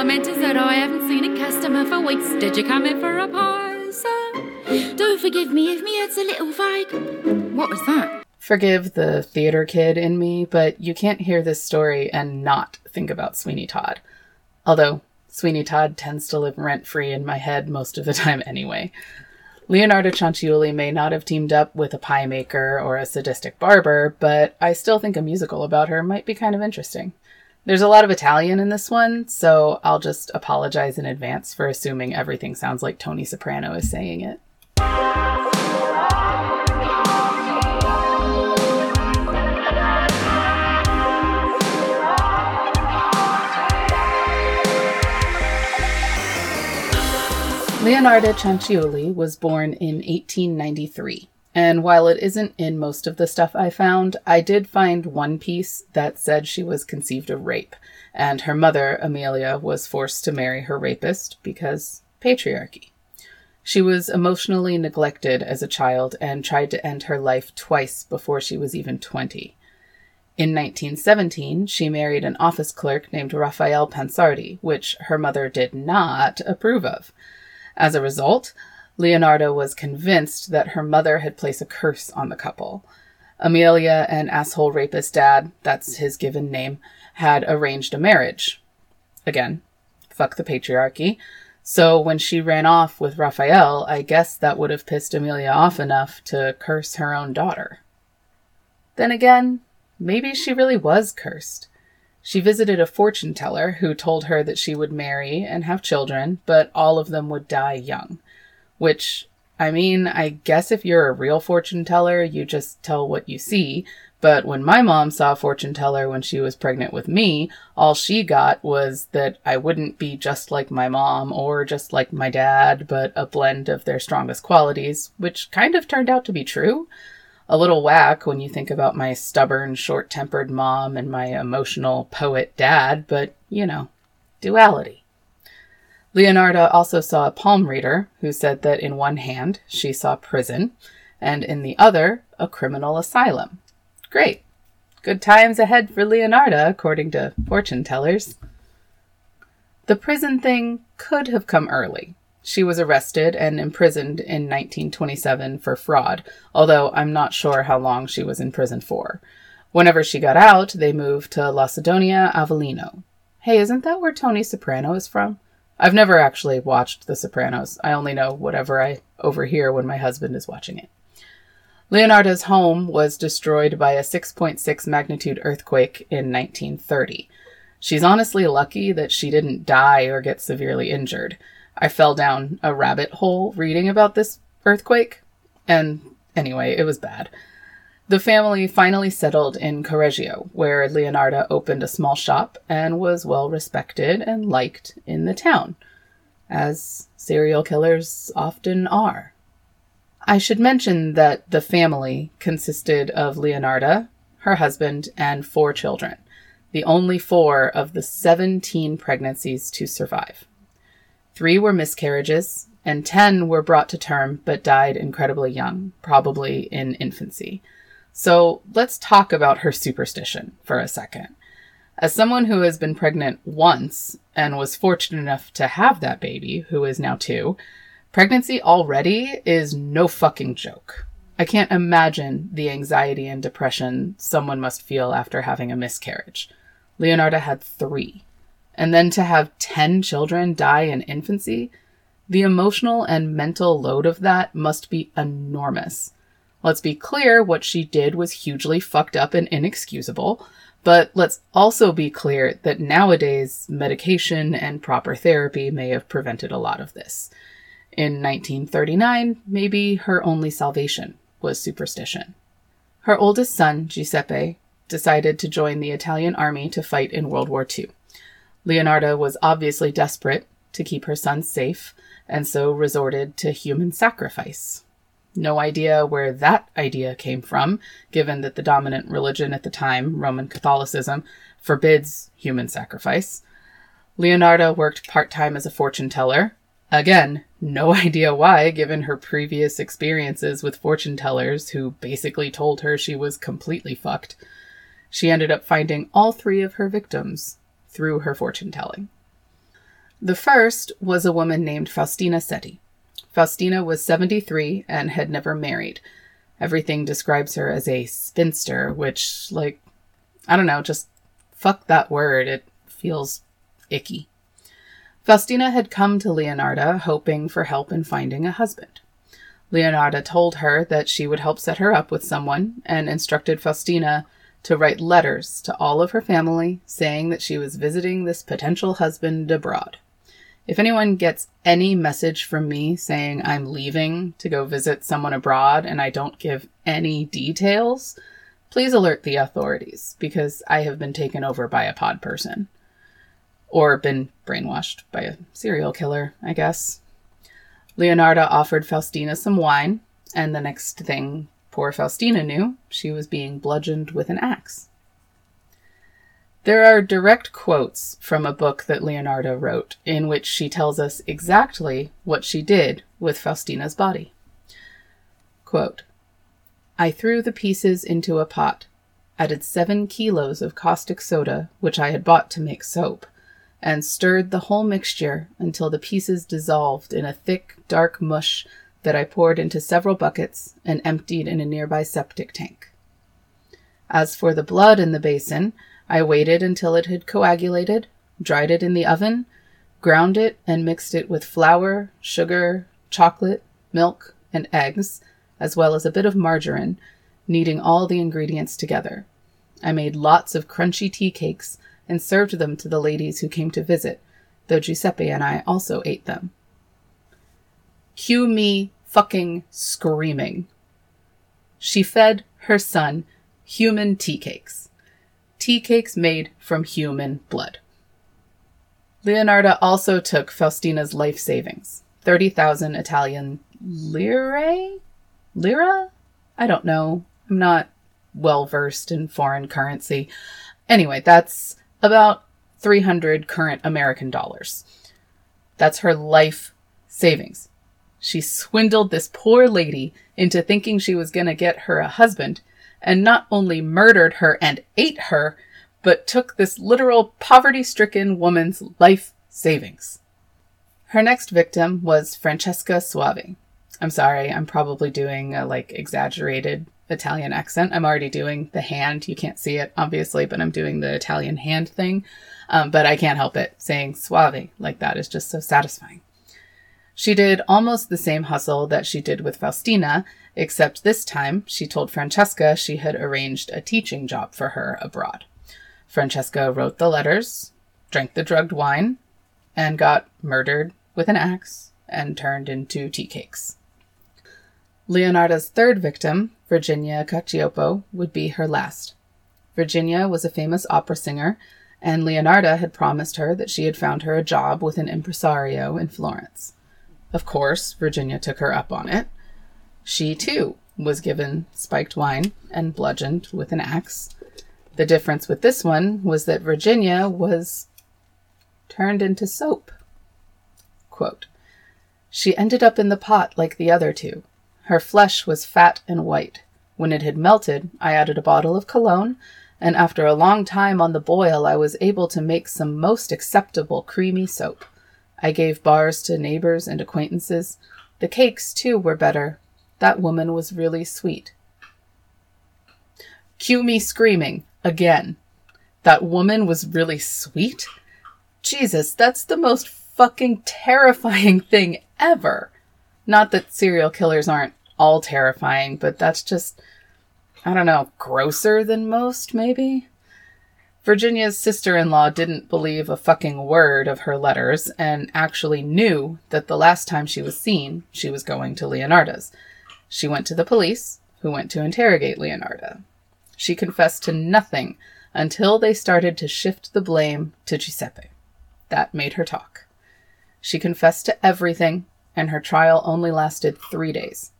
I is that I haven't seen a customer for weeks. Did you come in for a sir? Do forgive me if me head's a little vague. What was that? Forgive the theater kid in me, but you can't hear this story and not think about Sweeney Todd. Although, Sweeney Todd tends to live rent free in my head most of the time anyway. Leonarda Cianciulli may not have teamed up with a pie maker or a sadistic barber, but I still think a musical about her might be kind of interesting. There's a lot of Italian in this one, so I'll just apologize in advance for assuming everything sounds like Tony Soprano is saying it. Leonarda Cianciulli was born in 1893. And while it isn't in most of the stuff I found, I did find one piece that said she was conceived of rape, and her mother, Amelia, was forced to marry her rapist because patriarchy. She was emotionally neglected as a child and tried to end her life twice before she was even 20. In 1917, she married an office clerk named Raphael Pansardi, which her mother did not approve of. As a result, Leonarda was convinced that her mother had placed a curse on the couple. Amelia and asshole rapist dad, that's his given name, had arranged a marriage. Again, fuck the patriarchy. So when she ran off with Raphael, I guess that would have pissed Amelia off enough to curse her own daughter. Then again, maybe she really was cursed. She visited a fortune teller who told her that she would marry and have children, but all of them would die young. Which, I mean, I guess if you're a real fortune teller, you just tell what you see. But when my mom saw a fortune teller when she was pregnant with me, all she got was that I wouldn't be just like my mom or just like my dad, but a blend of their strongest qualities, which kind of turned out to be true a little whack when you think about my stubborn, short tempered mom and my emotional poet dad, but you know, duality. Leonarda also saw a palm reader who said that in one hand she saw prison and in the other a criminal asylum. Great. Good times ahead for Leonarda, according to fortune tellers. The prison thing could have come early. She was arrested and imprisoned in 1927 for fraud, although I'm not sure how long she was in prison for. Whenever she got out, they moved to Lacedonia Avellino. Hey, isn't that where Tony Soprano is from? I've never actually watched The Sopranos. I only know whatever I overhear when my husband is watching it. Leonarda's home was destroyed by a 6.6 magnitude earthquake in 1930. She's honestly lucky that she didn't die or get severely injured. I fell down a rabbit hole reading about this earthquake. And anyway, it was bad. The family finally settled in Correggio, where Leonarda opened a small shop and was well respected and liked in the town, as serial killers often are. I should mention that the family consisted of Leonarda, her husband, and four children, the only four of the 17 pregnancies to survive. Three were miscarriages, and 10 were brought to term but died incredibly young, probably in infancy. So let's talk about her superstition for a second. As someone who has been pregnant once and was fortunate enough to have that baby, who is now two, pregnancy already is no fucking joke. I can't imagine the anxiety and depression someone must feel after having a miscarriage. Leonarda had three and then to have 10 children die in infancy, the emotional and mental load of that must be enormous. Let's be clear, what she did was hugely fucked up and inexcusable, but let's also be clear that nowadays medication and proper therapy may have prevented a lot of this. In 1939, maybe her only salvation was superstition. Her oldest son, Giuseppe, decided to join the Italian army to fight in World War II. Leonarda was obviously desperate to keep her son safe, and so resorted to human sacrifice. No idea where that idea came from, given that the dominant religion at the time, Roman Catholicism, forbids human sacrifice. Leonarda worked part time as a fortune teller. Again, no idea why, given her previous experiences with fortune tellers who basically told her she was completely fucked. She ended up finding all three of her victims through her fortune telling. The first was a woman named Faustina Setti. Faustina was 73 and had never married. Everything describes her as a spinster, which, like, I don't know, just fuck that word. It feels icky. Faustina had come to Leonarda hoping for help in finding a husband. Leonarda told her that she would help set her up with someone and instructed Faustina to write letters to all of her family saying that she was visiting this potential husband abroad. If anyone gets any message from me saying I'm leaving to go visit someone abroad and I don't give any details, please alert the authorities because I have been taken over by a pod person. Or been brainwashed by a serial killer, I guess. Leonarda offered Faustina some wine, and the next thing poor Faustina knew, she was being bludgeoned with an axe. There are direct quotes from a book that Leonarda wrote in which she tells us exactly what she did with Faustina's body. Quote, I threw the pieces into a pot, added seven kilos of caustic soda, which I had bought to make soap, and stirred the whole mixture until the pieces dissolved in a thick, dark mush that I poured into several buckets and emptied in a nearby septic tank. As for the blood in the basin, I waited until it had coagulated, dried it in the oven, ground it, and mixed it with flour, sugar, chocolate, milk, and eggs, as well as a bit of margarine, kneading all the ingredients together. I made lots of crunchy tea cakes and served them to the ladies who came to visit, though Giuseppe and I also ate them. Cue me fucking screaming. She fed her son human tea cakes tea cakes made from human blood. Leonarda also took Faustina's life savings 30,000 Italian lire? Lira? I don't know. I'm not well versed in foreign currency. Anyway, that's about 300 current American dollars. That's her life savings. She swindled this poor lady into thinking she was going to get her a husband and not only murdered her and ate her, but took this literal poverty stricken woman's life savings. Her next victim was Francesca Soavi. I'm sorry, I'm probably doing a like exaggerated Italian accent. I'm already doing the hand. You can't see it, obviously, but I'm doing the Italian hand thing. Um, but I can't help it. Saying suave like that is just so satisfying. She did almost the same hustle that she did with Faustina, except this time she told Francesca she had arranged a teaching job for her abroad. Francesca wrote the letters, drank the drugged wine, and got murdered with an axe and turned into tea cakes. Leonarda's third victim, Virginia Cacioppo, would be her last. Virginia was a famous opera singer, and Leonarda had promised her that she had found her a job with an impresario in Florence. Of course, Virginia took her up on it. She, too, was given spiked wine and bludgeoned with an axe. The difference with this one was that Virginia was turned into soap. Quote, she ended up in the pot like the other two. Her flesh was fat and white. When it had melted, I added a bottle of cologne, and after a long time on the boil, I was able to make some most acceptable creamy soap. I gave bars to neighbors and acquaintances. The cakes, too, were better. That woman was really sweet. Cue me screaming again. That woman was really sweet? Jesus, that's the most fucking terrifying thing ever. Not that serial killers aren't all terrifying, but that's just, I don't know, grosser than most, maybe? Virginia's sister in law didn't believe a fucking word of her letters and actually knew that the last time she was seen, she was going to Leonarda's. She went to the police, who went to interrogate Leonarda. She confessed to nothing until they started to shift the blame to Giuseppe. That made her talk. She confessed to everything, and her trial only lasted three days.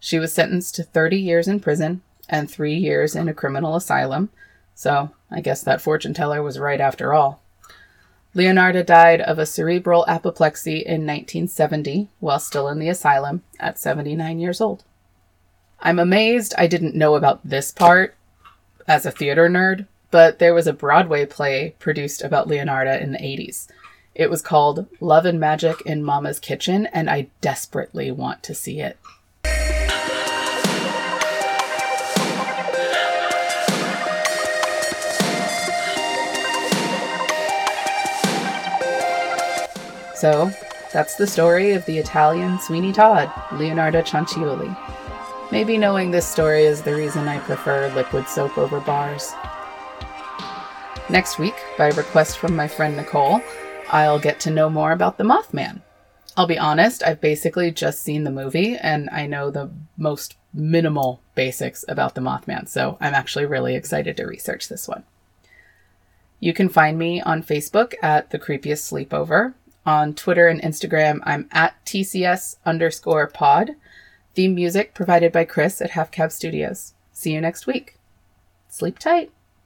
She was sentenced to 30 years in prison and three years in a criminal asylum so I guess that fortune teller was right after all. Leonarda died of a cerebral apoplexy in 1970 while still in the asylum at 79 years old. I'm amazed I didn't know about this part as a theater nerd, but there was a Broadway play produced about Leonarda in the 80s. It was called Love and Magic in Mama's Kitchen, and I desperately want to see it. So, that's the story of the Italian Sweeney Todd, Leonarda Cianciulli. Maybe knowing this story is the reason I prefer liquid soap over bars. Next week, by request from my friend Nicole, I'll get to know more about the Mothman. I'll be honest, I've basically just seen the movie and I know the most minimal basics about the Mothman, so I'm actually really excited to research this one. You can find me on Facebook at The Creepiest Sleepover. On Twitter and Instagram, I'm at TCS underscore pod. Theme music provided by Chris at Half Cab Studios. See you next week. Sleep tight.